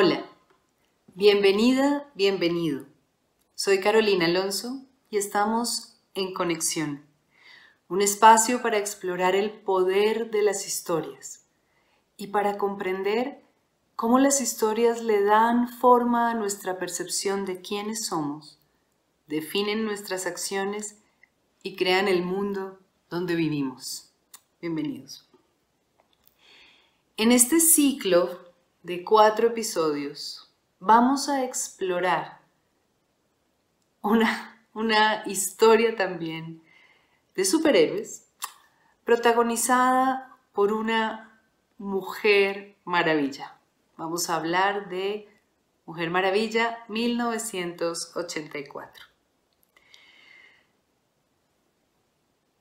Hola, bienvenida, bienvenido. Soy Carolina Alonso y estamos en Conexión, un espacio para explorar el poder de las historias y para comprender cómo las historias le dan forma a nuestra percepción de quiénes somos, definen nuestras acciones y crean el mundo donde vivimos. Bienvenidos. En este ciclo de cuatro episodios vamos a explorar una, una historia también de superhéroes protagonizada por una mujer maravilla. Vamos a hablar de Mujer Maravilla 1984.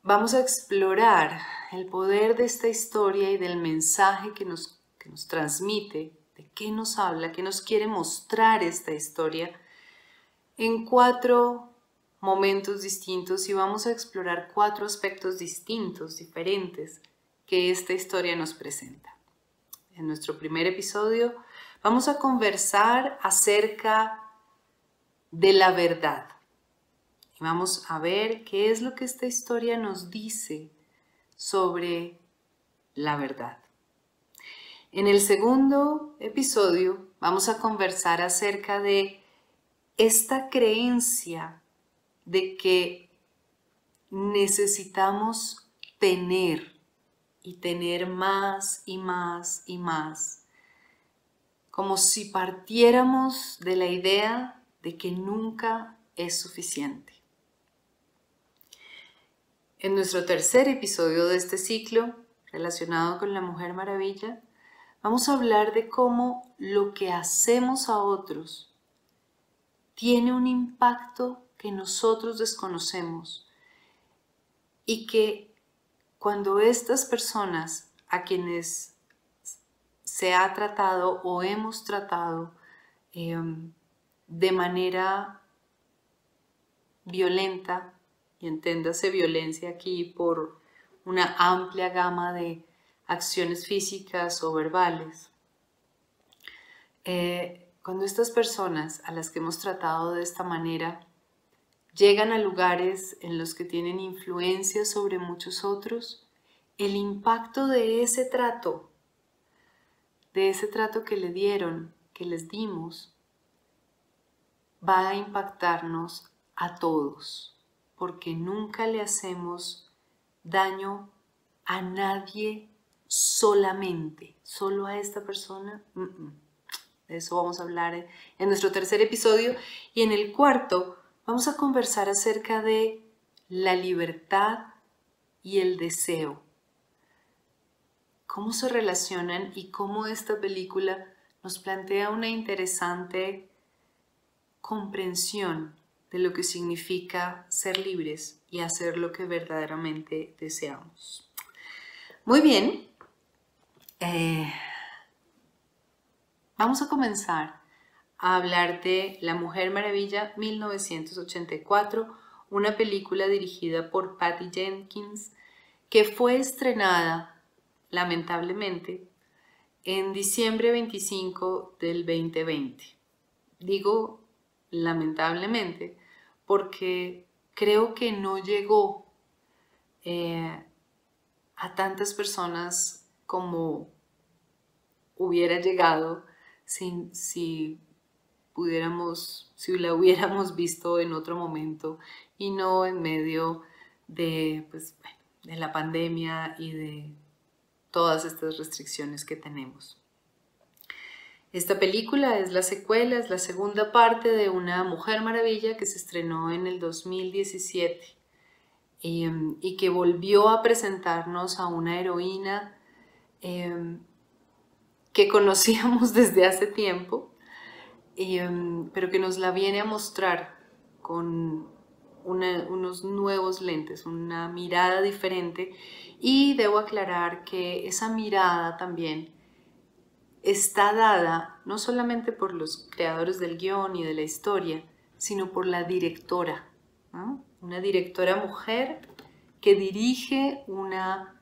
Vamos a explorar el poder de esta historia y del mensaje que nos nos transmite, de qué nos habla, qué nos quiere mostrar esta historia, en cuatro momentos distintos y vamos a explorar cuatro aspectos distintos, diferentes, que esta historia nos presenta. En nuestro primer episodio vamos a conversar acerca de la verdad. Y vamos a ver qué es lo que esta historia nos dice sobre la verdad. En el segundo episodio vamos a conversar acerca de esta creencia de que necesitamos tener y tener más y más y más, como si partiéramos de la idea de que nunca es suficiente. En nuestro tercer episodio de este ciclo, relacionado con la Mujer Maravilla, Vamos a hablar de cómo lo que hacemos a otros tiene un impacto que nosotros desconocemos y que cuando estas personas a quienes se ha tratado o hemos tratado em, de manera violenta, y enténdase violencia aquí por una amplia gama de acciones físicas o verbales. Eh, cuando estas personas a las que hemos tratado de esta manera llegan a lugares en los que tienen influencia sobre muchos otros, el impacto de ese trato, de ese trato que le dieron, que les dimos, va a impactarnos a todos, porque nunca le hacemos daño a nadie solamente, solo a esta persona. De eso vamos a hablar en nuestro tercer episodio. Y en el cuarto vamos a conversar acerca de la libertad y el deseo. Cómo se relacionan y cómo esta película nos plantea una interesante comprensión de lo que significa ser libres y hacer lo que verdaderamente deseamos. Muy bien, eh, vamos a comenzar a hablar de La Mujer Maravilla 1984, una película dirigida por Patty Jenkins que fue estrenada, lamentablemente, en diciembre 25 del 2020. Digo lamentablemente porque creo que no llegó eh, a tantas personas como hubiera llegado si, si pudiéramos, si la hubiéramos visto en otro momento y no en medio de, pues, de la pandemia y de todas estas restricciones que tenemos. Esta película es la secuela, es la segunda parte de Una Mujer Maravilla que se estrenó en el 2017 y, y que volvió a presentarnos a una heroína Em, que conocíamos desde hace tiempo, em, pero que nos la viene a mostrar con unos nuevos lentes, una mirada diferente. Y debo aclarar que esa mirada también está dada no solamente por los creadores del guion y de la historia, sino por la directora, una directora mujer que dirige una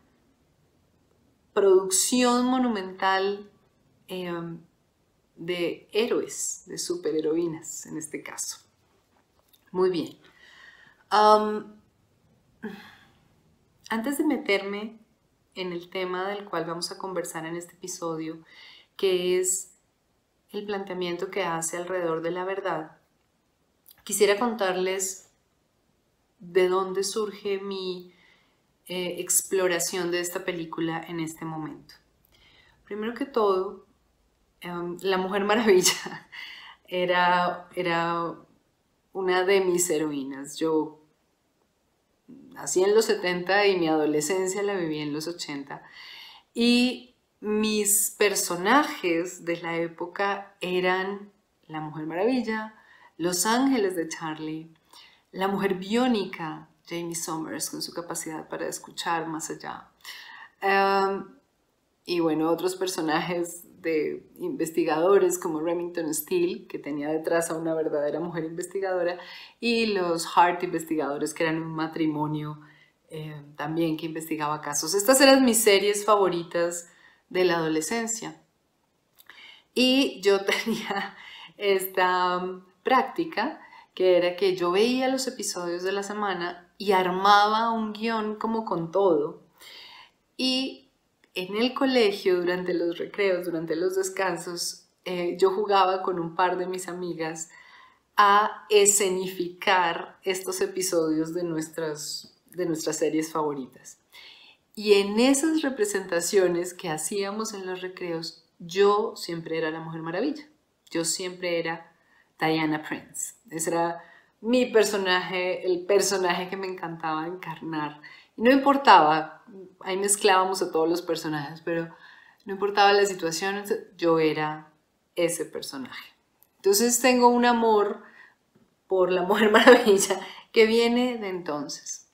producción monumental em, de héroes, de superheroínas en este caso. Muy bien. antes de meterme en el tema del cual vamos a conversar en este episodio, que es el planteamiento que hace alrededor de la verdad, quisiera contarles de dónde surge mi eh, exploración de esta película en este momento. Primero que todo, em, La Mujer Maravilla era, era una de mis heroínas. Yo nací en los 70 y mi adolescencia la viví en los 80. Y mis personajes de la época eran la Mujer Maravilla, Los Ángeles de Charlie, la Mujer Biónica, Jamie Summers, con su capacidad para escuchar más allá. Em, y bueno, otros personajes de investigadores como Remington Steele, que tenía detrás a una verdadera mujer investigadora, y los Hart investigadores, que eran un matrimonio eh, también que investigaba casos. Estas eran mis series favoritas de la adolescencia. Y yo tenía esta um, práctica que era que yo veía los episodios de la semana y armaba un guion como con todo. Y en el colegio, durante los recreos, durante los descansos, eh, yo jugaba con un par de mis amigas a escenificar estos episodios de nuestras, de nuestras series favoritas. Y en esas representaciones que hacíamos en los recreos, yo siempre era la Mujer Maravilla. Yo siempre era Diana Prince. Ese era mi personaje, el personaje que me encantaba encarnar. Y no importaba, ahí mezclábamos a todos los personajes, pero no importaba la situación, yo era ese personaje. Entonces tengo un amor por la Mujer Maravilla que viene de entonces.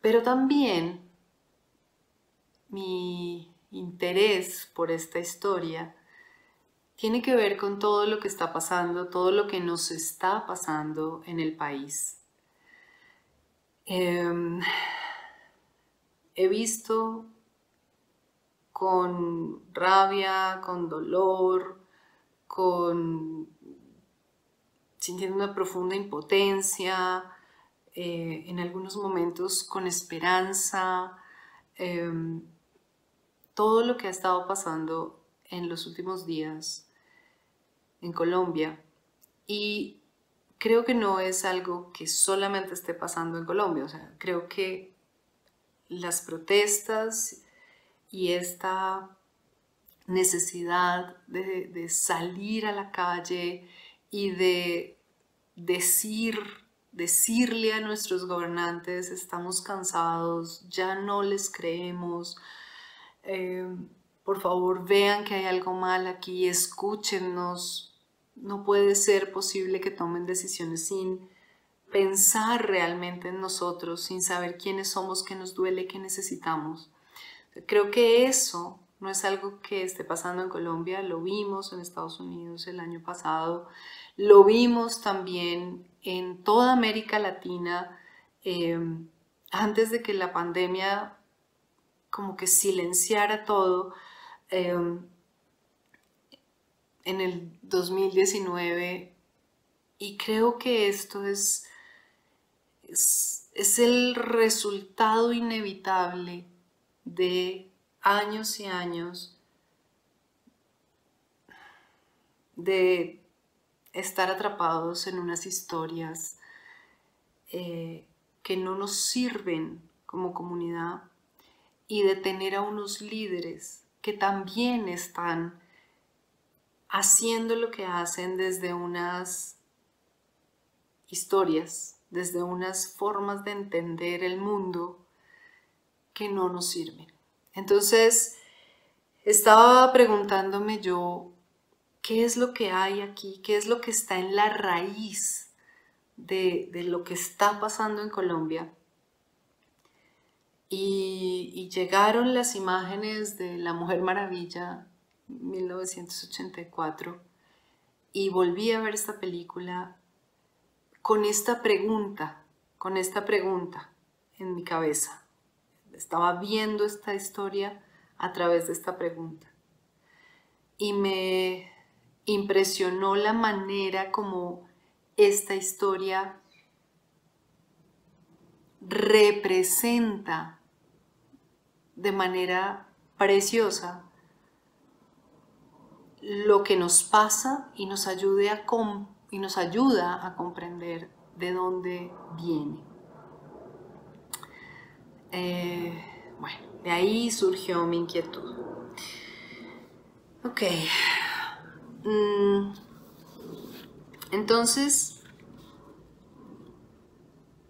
Pero también mi interés por esta historia tiene que ver con todo lo que está pasando, todo lo que nos está pasando en el país. Em, he visto con rabia, con dolor, con sintiendo una profunda impotencia, eh, en algunos momentos con esperanza, em, todo lo que ha estado pasando en los últimos días en Colombia. Y creo que no es algo que solamente esté pasando en Colombia, o sea, creo que las protestas y esta necesidad de, salir a la calle y de decir decirle a nuestros gobernantes, estamos cansados, ya no les creemos, eh, por favor vean que hay algo mal aquí, escúchennos, no puede ser posible que tomen decisiones sin pensar realmente en nosotros, sin saber quiénes somos, qué nos duele, qué necesitamos. Creo que eso no es algo que esté pasando en Colombia, lo vimos en Estados Unidos el año pasado, lo vimos también en toda América Latina em, antes de que la pandemia como que silenciara todo. Em, en el 2019 y creo que esto es, es, el resultado inevitable de años y años de estar atrapados en unas historias eh, que no nos sirven como comunidad y de tener a unos líderes que también están haciendo lo que hacen desde unas historias, desde unas formas de entender el mundo que no nos sirven. Entonces, estaba preguntándome yo, qué es lo que hay aquí, qué es lo que está en la raíz de, lo que está pasando en Colombia. Y, llegaron las imágenes de La Mujer Maravilla 1984 y volví a ver esta película con esta pregunta, con esta pregunta en mi cabeza. Estaba viendo esta historia a través de esta pregunta. y me impresionó la manera como esta historia representa de manera preciosa lo que nos pasa y nos, ayude a y nos ayuda a comprender de dónde viene. Eh, bueno, de ahí surgió mi inquietud. Ok. Mm, entonces,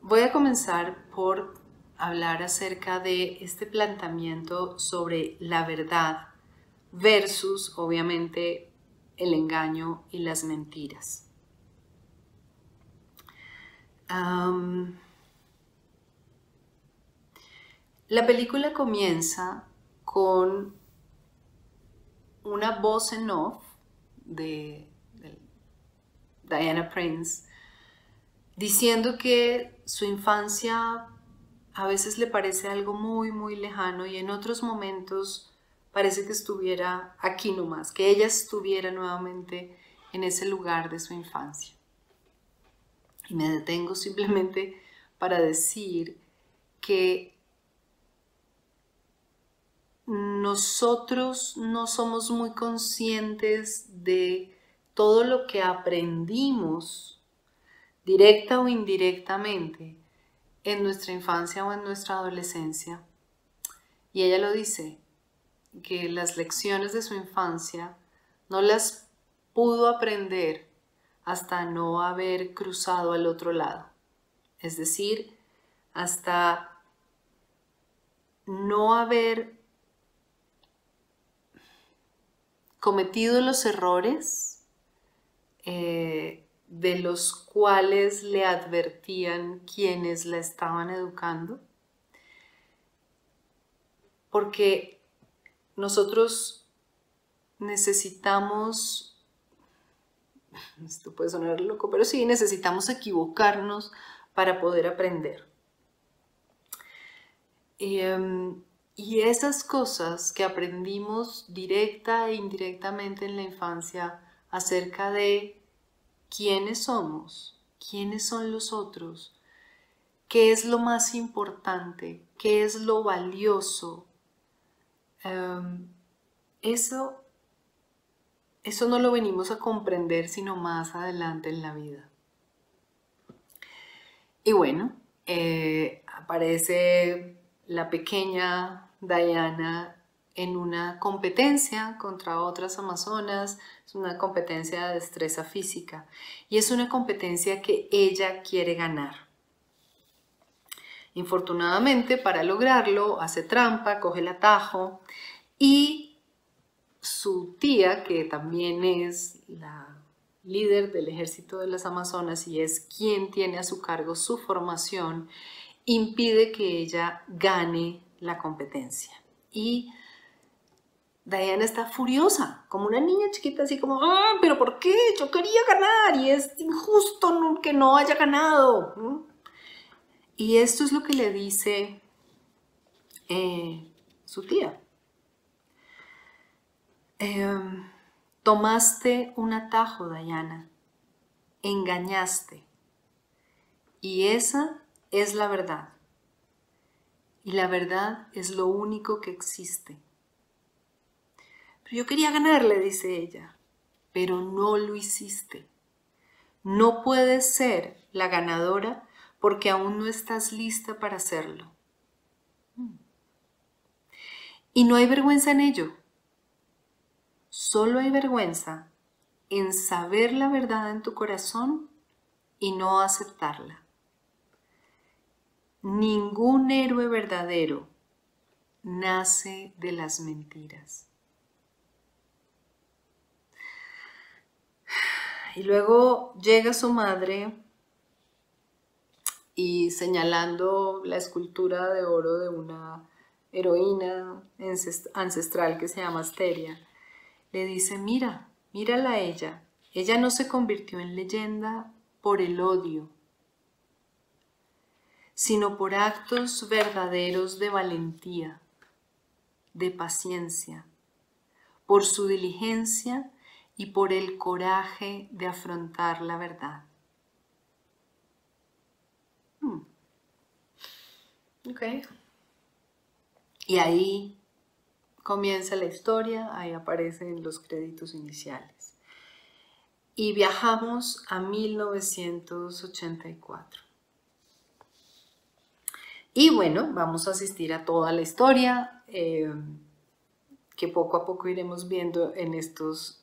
voy a comenzar por hablar acerca de este planteamiento sobre la verdad versus, obviamente, el engaño y las mentiras. la película comienza con una voz en off de, Diana Prince diciendo que su infancia a veces le parece algo muy, muy lejano y en otros momentos parece que estuviera aquí nomás, que ella estuviera nuevamente en ese lugar de su infancia. Y me detengo simplemente para decir que nosotros no somos muy conscientes de todo lo que aprendimos, directa o indirectamente, en nuestra infancia o en nuestra adolescencia. Y ella lo dice, que las lecciones de su infancia no las pudo aprender hasta no haber cruzado al otro lado. Es decir, hasta no haber cometido los errores eh, de los cuales le advertían quienes la estaban educando. Porque nosotros necesitamos, esto puede sonar loco, pero sí, necesitamos equivocarnos para poder aprender. Em, y esas cosas que aprendimos directa e indirectamente en la infancia acerca de quiénes somos, quiénes son los otros, qué es lo más importante, qué es lo valioso, Em, eso, eso no lo venimos a comprender sino más adelante en la vida. Y bueno, eh, aparece la pequeña Diana en una competencia contra otras amazonas, es una competencia de destreza física y es una competencia que ella quiere ganar. Infortunadamente, para lograrlo, hace trampa, coge el atajo y su tía, que también es la líder del ejército de las Amazonas y es quien tiene a su cargo su formación, impide que ella gane la competencia. Y Diana está furiosa, como una niña chiquita, así como, ah, pero ¿por qué? Yo quería ganar y es injusto que no haya ganado. Y esto es lo que le dice eh, su tía. Em, tomaste un atajo, Dayana, engañaste. Y esa es la verdad. Y la verdad es lo único que existe. Pero yo quería ganarle, dice ella, pero no lo hiciste. No puedes ser la ganadora porque aún no estás lista para hacerlo. Y no hay vergüenza en ello. Solo hay vergüenza en saber la verdad en tu corazón y no aceptarla. Ningún héroe verdadero nace de las mentiras. Y luego llega su madre y señalando la escultura de oro de una heroína ancestral que se llama Asteria, le dice, mira, mírala a ella, ella no se convirtió en leyenda por el odio, sino por actos verdaderos de valentía, de paciencia, por su diligencia y por el coraje de afrontar la verdad. Hmm. Y ahí comienza la historia, ahí aparecen los créditos iniciales. Y viajamos a 1984. Y bueno, vamos a asistir a toda la historia eh, que poco a poco iremos viendo en estos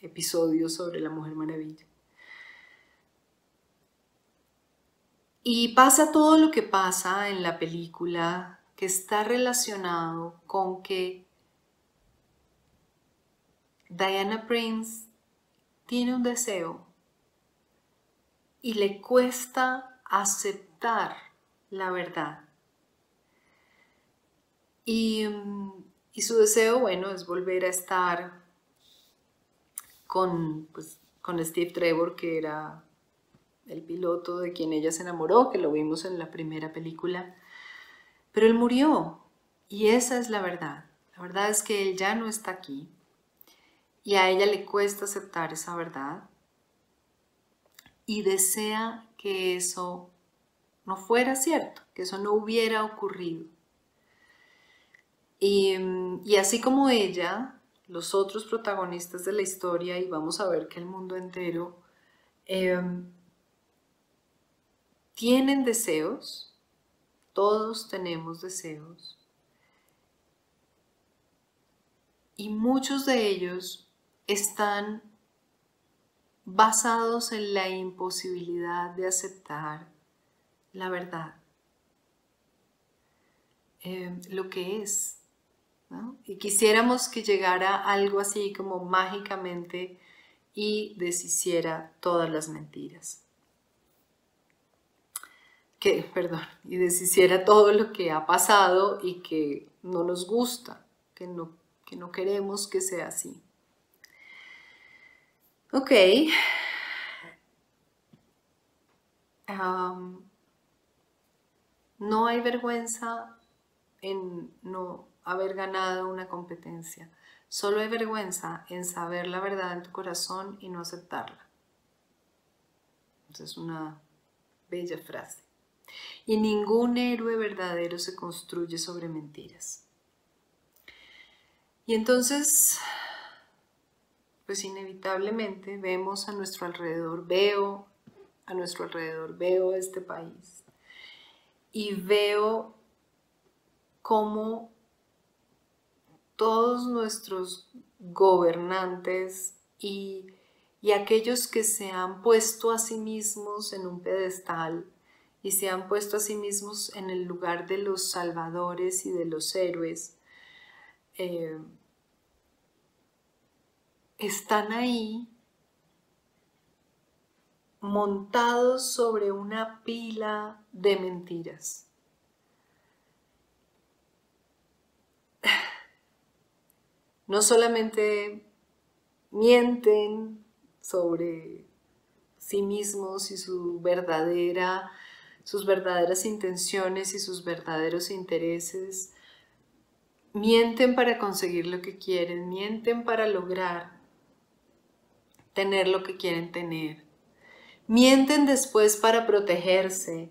episodios sobre la Mujer Maravilla. Y pasa todo lo que pasa en la película que está relacionado con que Diana Prince tiene un deseo y le cuesta aceptar la verdad. Y, su deseo, bueno, es volver a estar con, pues, con Steve Trevor, que era el piloto de quien ella se enamoró, que lo vimos en la primera película. Pero él murió y esa es la verdad. La verdad es que él ya no está aquí y a ella le cuesta aceptar esa verdad y desea que eso no fuera cierto, que eso no hubiera ocurrido. Y, así como ella, los otros protagonistas de la historia, y vamos a ver que el mundo entero, em, tienen deseos, todos tenemos deseos, y muchos de ellos están basados en la imposibilidad de aceptar la verdad, eh, lo que es. Y quisiéramos que llegara algo así como mágicamente y deshiciera todas las mentiras. Perdón, y deshiciera todo lo que ha pasado y que no nos gusta, que no, que no queremos que sea así. Ok. No hay vergüenza en no haber ganado una competencia. Solo hay vergüenza en saber la verdad en tu corazón y no aceptarla. Es una bella frase. Y ningún héroe verdadero se construye sobre mentiras. Y entonces, pues inevitablemente vemos a nuestro alrededor, veo a nuestro alrededor, veo este país y veo cómo todos nuestros gobernantes y, y, aquellos que se han puesto a sí mismos en un pedestal y se han puesto a sí mismos en el lugar de los salvadores y de los héroes, eh, están ahí montados sobre una pila de mentiras. No solamente mienten sobre sí mismos y su verdadera, sus verdaderas intenciones y sus verdaderos intereses, mienten para conseguir lo que quieren, mienten para lograr tener lo que quieren tener mienten después para protegerse.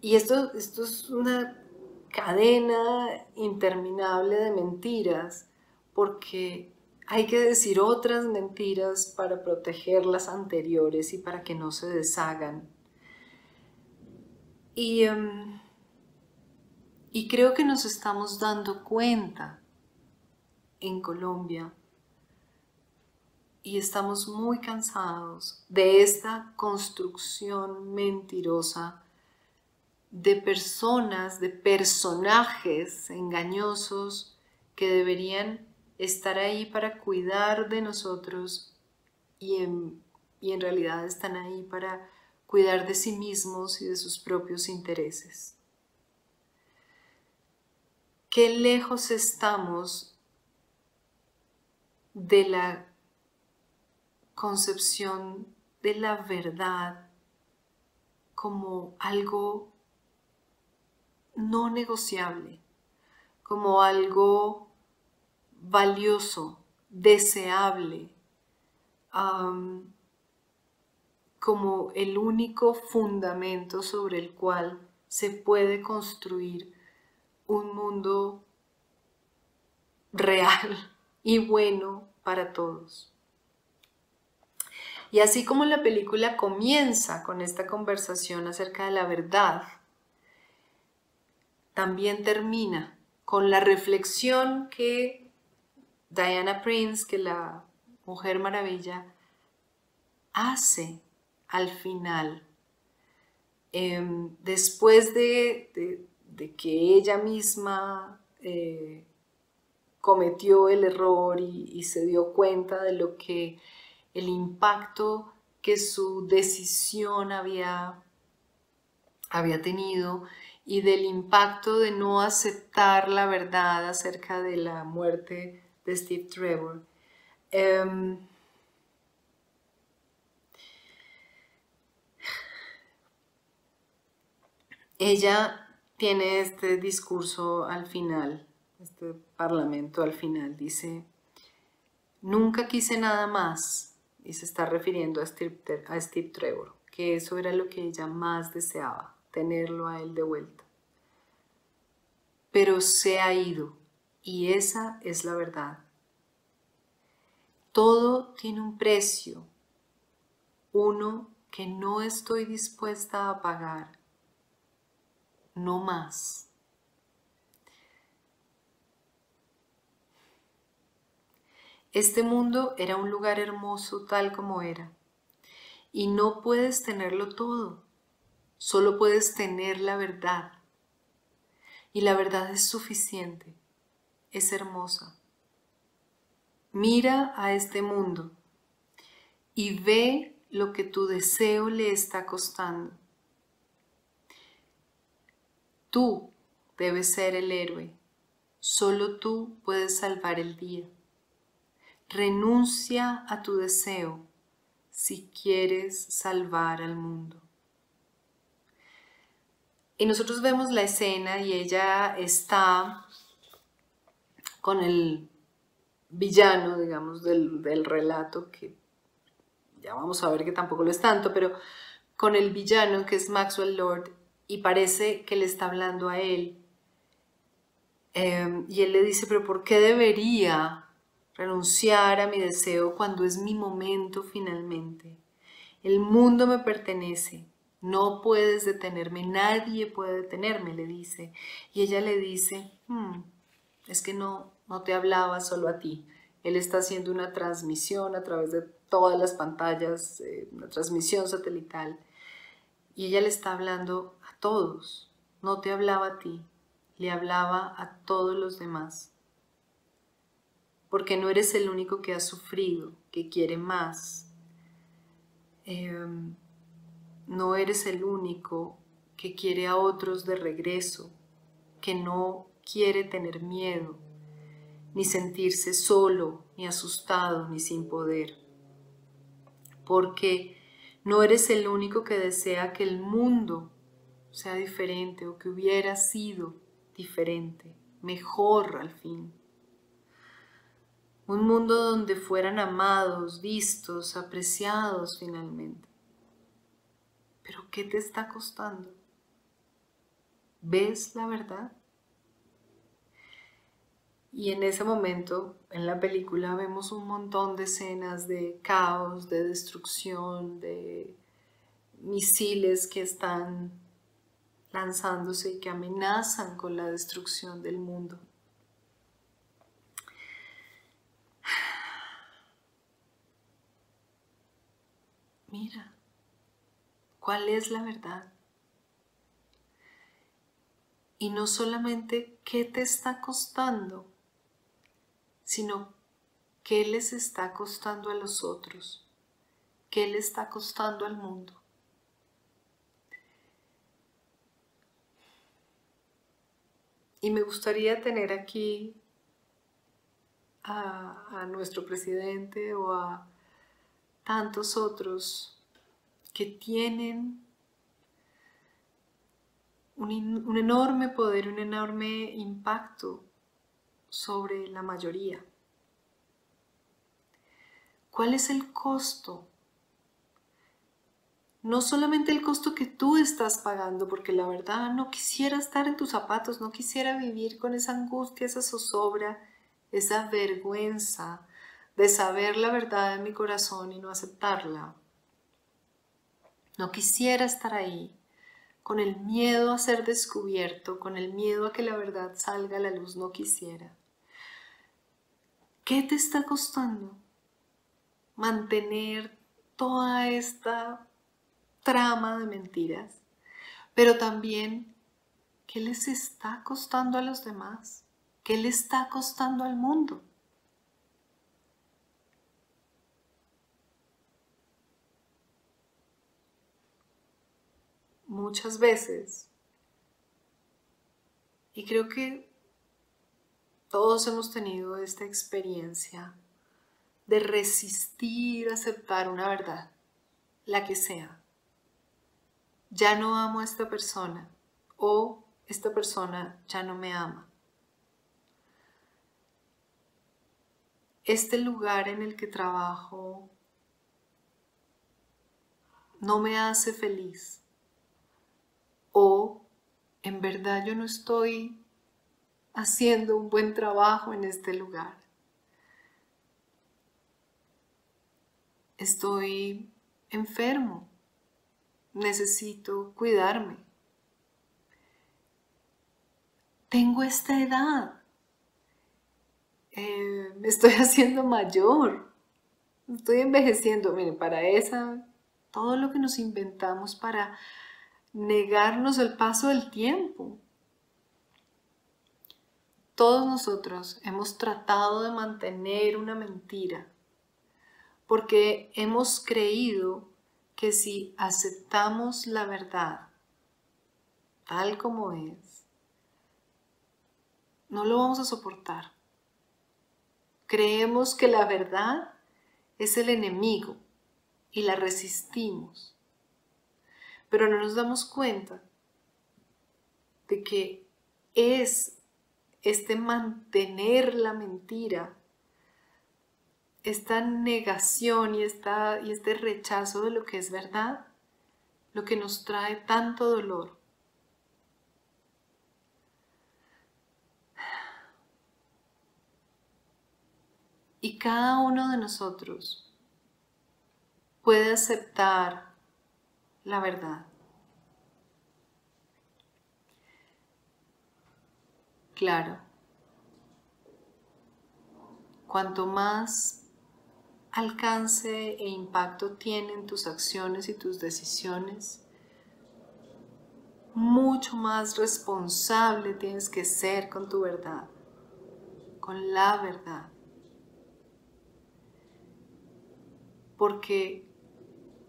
Y esto, esto es una cadena interminable de mentiras, porque hay que decir otras mentiras para proteger las anteriores y para que no se deshagan. Y, em, y creo que nos estamos dando cuenta en Colombia y estamos muy cansados de esta construcción mentirosa de personas, de personajes engañosos que deberían estar ahí para cuidar de nosotros y en, y en realidad están ahí para cuidar de sí mismos y de sus propios intereses. Qué lejos estamos de la concepción de la verdad como algo no negociable, como algo valioso deseable, como el único fundamento sobre el cual se puede construir un mundo real y bueno para todos. Y así como la película comienza con esta conversación acerca de la verdad, también termina con la reflexión que Diana Prince, que la Mujer Maravilla, hace al final. Em, después de, que ella misma eh, cometió el error y, se dio cuenta de lo que el impacto que su decisión había, había tenido y del impacto de no aceptar la verdad acerca de la muerte de Steve Trevor. Em, ella tiene este discurso al final, este parlamento al final, dice, nunca quise nada más, y se está refiriendo a Steve, a Steve Trevor, que eso era lo que ella más deseaba, tenerlo a él de vuelta. Pero se ha ido, y esa es la verdad. Todo tiene un precio, uno que no estoy dispuesta a pagar no más. Este mundo era un lugar hermoso tal como era. Y no puedes tenerlo todo, solo puedes tener la verdad. Y la verdad es suficiente, es hermosa. Mira a este mundo y ve lo que tu deseo le está costando. Tú debes ser el héroe. Solo tú puedes salvar el día. Renuncia a tu deseo si quieres salvar al mundo. Y nosotros vemos la escena y ella está con el villano, digamos, del, relato, que ya vamos a ver que tampoco lo es tanto, pero con el villano que es Maxwell Lord y parece que le está hablando a él. Em, y él le dice, pero ¿por qué debería renunciar a mi deseo cuando es mi momento finalmente? El mundo me pertenece, no puedes detenerme, nadie puede detenerme, le dice. Y ella le dice, hmm, es que no, no te hablaba solo a ti. Él está haciendo una transmisión a través de todas las pantallas, eh, una transmisión satelital. Y ella le está hablando todos. No te hablaba a ti, le hablaba a todos los demás. Porque no eres el único que ha sufrido, que quiere más. Em, no eres el único que quiere a otros de regreso, que no quiere tener miedo, ni sentirse solo, ni asustado, ni sin poder. Porque no eres el único que desea que el mundo sea diferente o que hubiera sido diferente, mejor al fin. Un mundo donde fueran amados, vistos, apreciados finalmente. Pero ¿qué te está costando? ¿Ves la verdad? Y en ese momento, en la película, vemos un montón de escenas de caos, de destrucción, de misiles que están lanzándose y que amenazan con la destrucción del mundo. Mira, ¿cuál es la verdad? Y no solamente qué te está costando, sino qué les está costando a los otros, qué le está costando al mundo. Y me gustaría tener aquí a, nuestro presidente o a tantos otros que tienen un, un, enorme poder, un enorme impacto sobre la mayoría. ¿Cuál es el costo? No solamente el costo que tú estás pagando, porque la verdad no quisiera estar en tus zapatos, no quisiera vivir con esa angustia, esa zozobra, esa vergüenza de saber la verdad en mi corazón y no aceptarla. No quisiera estar ahí con el miedo a ser descubierto, con el miedo a que la verdad salga a la luz, no quisiera. ¿Qué te está costando mantener toda esta trama de mentiras? Pero también, ¿qué les está costando a los demás? ¿Qué le está costando al mundo? muchas veces. Y creo que todos hemos tenido esta experiencia de resistir a aceptar una verdad, la que sea. Ya no amo a esta persona o esta persona ya no me ama. Este lugar en el que trabajo no me hace feliz o en verdad yo no estoy haciendo un buen trabajo en este lugar. Estoy enfermo, necesito cuidarme. Tengo esta edad, eh, me estoy haciendo mayor, estoy envejeciendo. Miren, para esa, todo lo que nos inventamos para negarnos el paso del tiempo. Todos nosotros hemos tratado de mantener una mentira porque hemos creído que si aceptamos la verdad tal como es, no lo vamos a soportar. Creemos que la verdad es el enemigo y la resistimos pero no nos damos cuenta de que es este mantener la mentira, esta negación y, esta, y este rechazo de lo que es verdad, lo que nos trae tanto dolor. Y cada uno de nosotros puede aceptar la verdad. Claro, cuanto más alcance e impacto tienen tus acciones y tus decisiones, mucho más responsable tienes que ser con tu verdad, con la verdad. Porque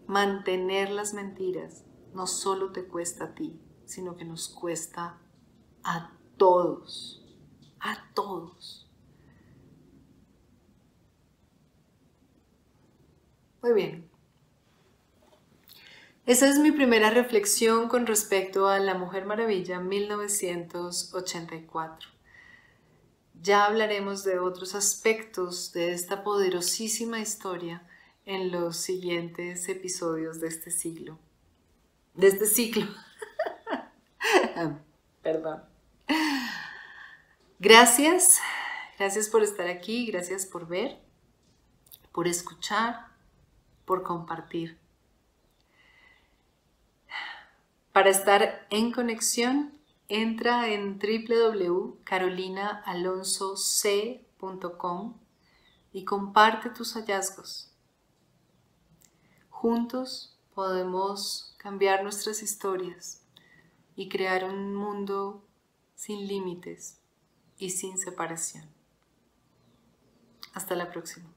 mantener las mentiras no solo te cuesta a ti, sino que nos cuesta a todos, a todos. Muy bien. Esa es mi primera reflexión con respecto a La Mujer Maravilla 1984. Ya hablaremos de otros aspectos de esta poderosísima historia en los siguientes episodios de este siglo. De este ciclo. Perdón. Gracias, gracias por estar aquí, gracias por ver, por escuchar, por compartir. Para estar en conexión, entra en www.carolinaalonsoc.com y comparte tus hallazgos. Juntos podemos cambiar nuestras historias y crear un mundo sin límites y sin separación. Hasta la próxima.